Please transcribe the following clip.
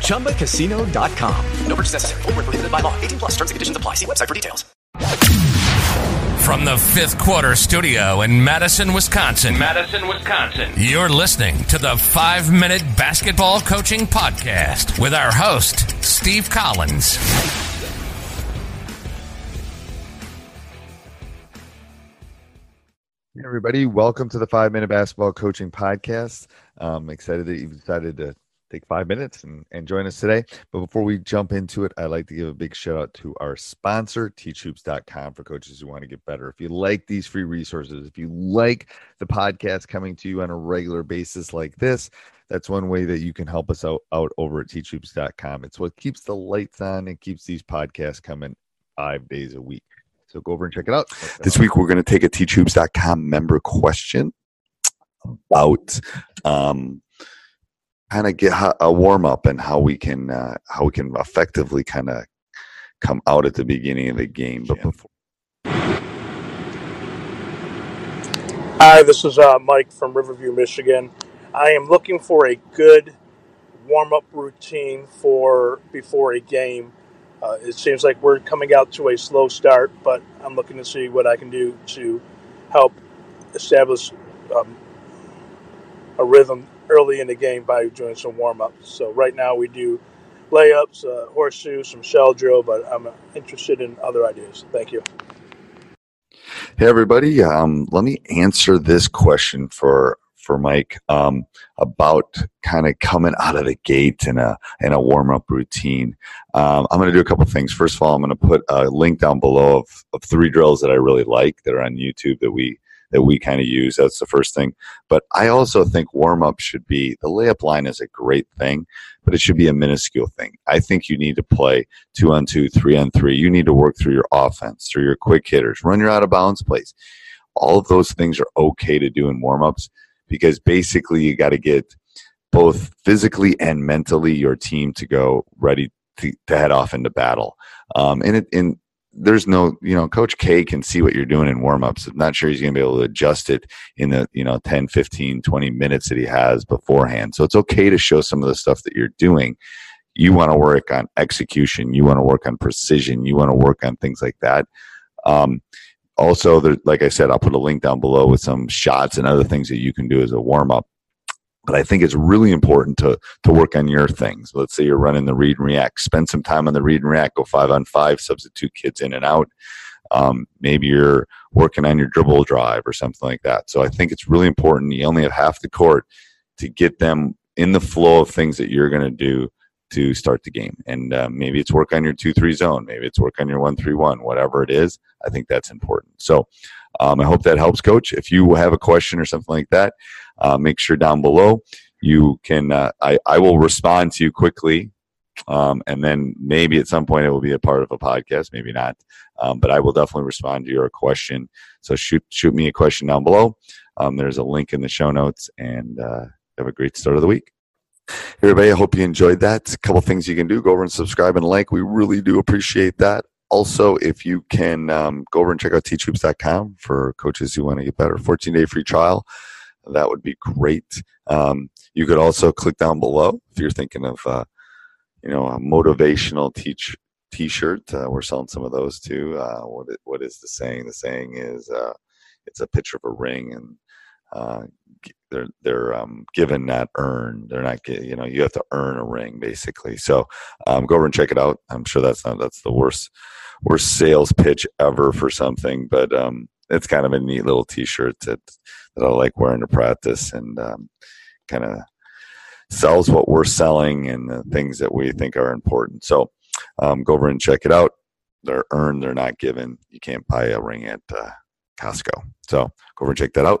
ChumbaCasino.com. No purchase necessary. Void were prohibited by law. 18 plus. Terms and conditions apply. See website for details. From the fifth quarter studio in Madison, Wisconsin. Madison, Wisconsin. You're listening to the five minute basketball coaching podcast with our host, Steve Collins. Hey everybody, welcome to the Five Minute Basketball Coaching Podcast. I'm excited that you've decided to take five minutes and, and join us today. But before we jump into it, I'd like to give a big shout out to our sponsor, teachhoops.com, for coaches who want to get better. If you like these free resources, if you like the podcast coming to you on a regular basis like this, that's one way that you can help us out, out over at teachhoops.com. It's what keeps the lights on and keeps these podcasts coming five days a week. So go over and check it out. This week, we're going to take a teachhoops.com member question about um, kind of get a warm up and how we can uh, how we can effectively kind of come out at the beginning of the game. But before Hi, this is uh, Mike from Riverview, Michigan. I am looking for a good warm up routine for before a game. Uh, it seems like we're coming out to a slow start, but I'm looking to see what I can do to help establish um, a rhythm early in the game by doing some warm ups. So right now we do layups, uh, horseshoe, some shell drill, but I'm uh, interested in other ideas. Thank you. Hey everybody, um, let me answer this question for for Mike um, about kind of coming out of the gate in a in a warm up routine. Um, I'm going to do a couple things. First of all, I'm going to put a link down below of, of three drills that I really like that are on YouTube that we that we kind of use. That's the first thing. But I also think warm up should be the layup line is a great thing, but it should be a minuscule thing. I think you need to play two on two, three on three. You need to work through your offense, through your quick hitters, run your out of bounds plays. All of those things are okay to do in warm ups because basically you got to get both physically and mentally your team to go ready to, to head off into battle. Um, and it, and there's no, you know, Coach K can see what you're doing in warmups. I'm not sure he's going to be able to adjust it in the, you know, 10, 15, 20 minutes that he has beforehand. So it's okay to show some of the stuff that you're doing. You want to work on execution. You want to work on precision. You want to work on things like that. Um, also, there, like I said, I'll put a link down below with some shots and other things that you can do as a warm up. But I think it's really important to to work on your things. Let's say you're running the read and react. Spend some time on the read and react. Go five on five. Substitute kids in and out. Um, maybe you're working on your dribble drive or something like that. So I think it's really important. You only have half the court to get them in the flow of things that you're going to do to start the game. And uh, maybe it's work on your 2 3 zone. Maybe it's work on your 1 3 1, whatever it is. I think that's important. So um, I hope that helps, coach. If you have a question or something like that, uh, make sure down below you can, uh, I, I will respond to you quickly. Um, and then maybe at some point it will be a part of a podcast, maybe not. Um, but I will definitely respond to your question. So shoot shoot me a question down below. Um, there's a link in the show notes, and uh, have a great start of the week. Everybody, I hope you enjoyed that. A couple things you can do. Go over and subscribe and like. We really do appreciate that. also, if you can um, go over and check out teachhoops.com for coaches who want to get better, 14 day free trial. That would be great. Um, you could also click down below if you're thinking of, uh, you know, a motivational teach T-shirt. Uh, we're selling some of those too. Uh, what what is the saying? The saying is, uh, it's a picture of a ring, and uh, they're they're um, given, not earned. They're not, you know, you have to earn a ring basically. So um, go over and check it out. I'm sure that's not that's the worst worst sales pitch ever for something, but um, it's kind of a neat little T-shirt that that I like wearing to practice and um, kind of sells what we're selling and the things that we think are important. So um, go over and check it out. They're earned, they're not given. You can't buy a ring at uh, Costco. So go over and check that out.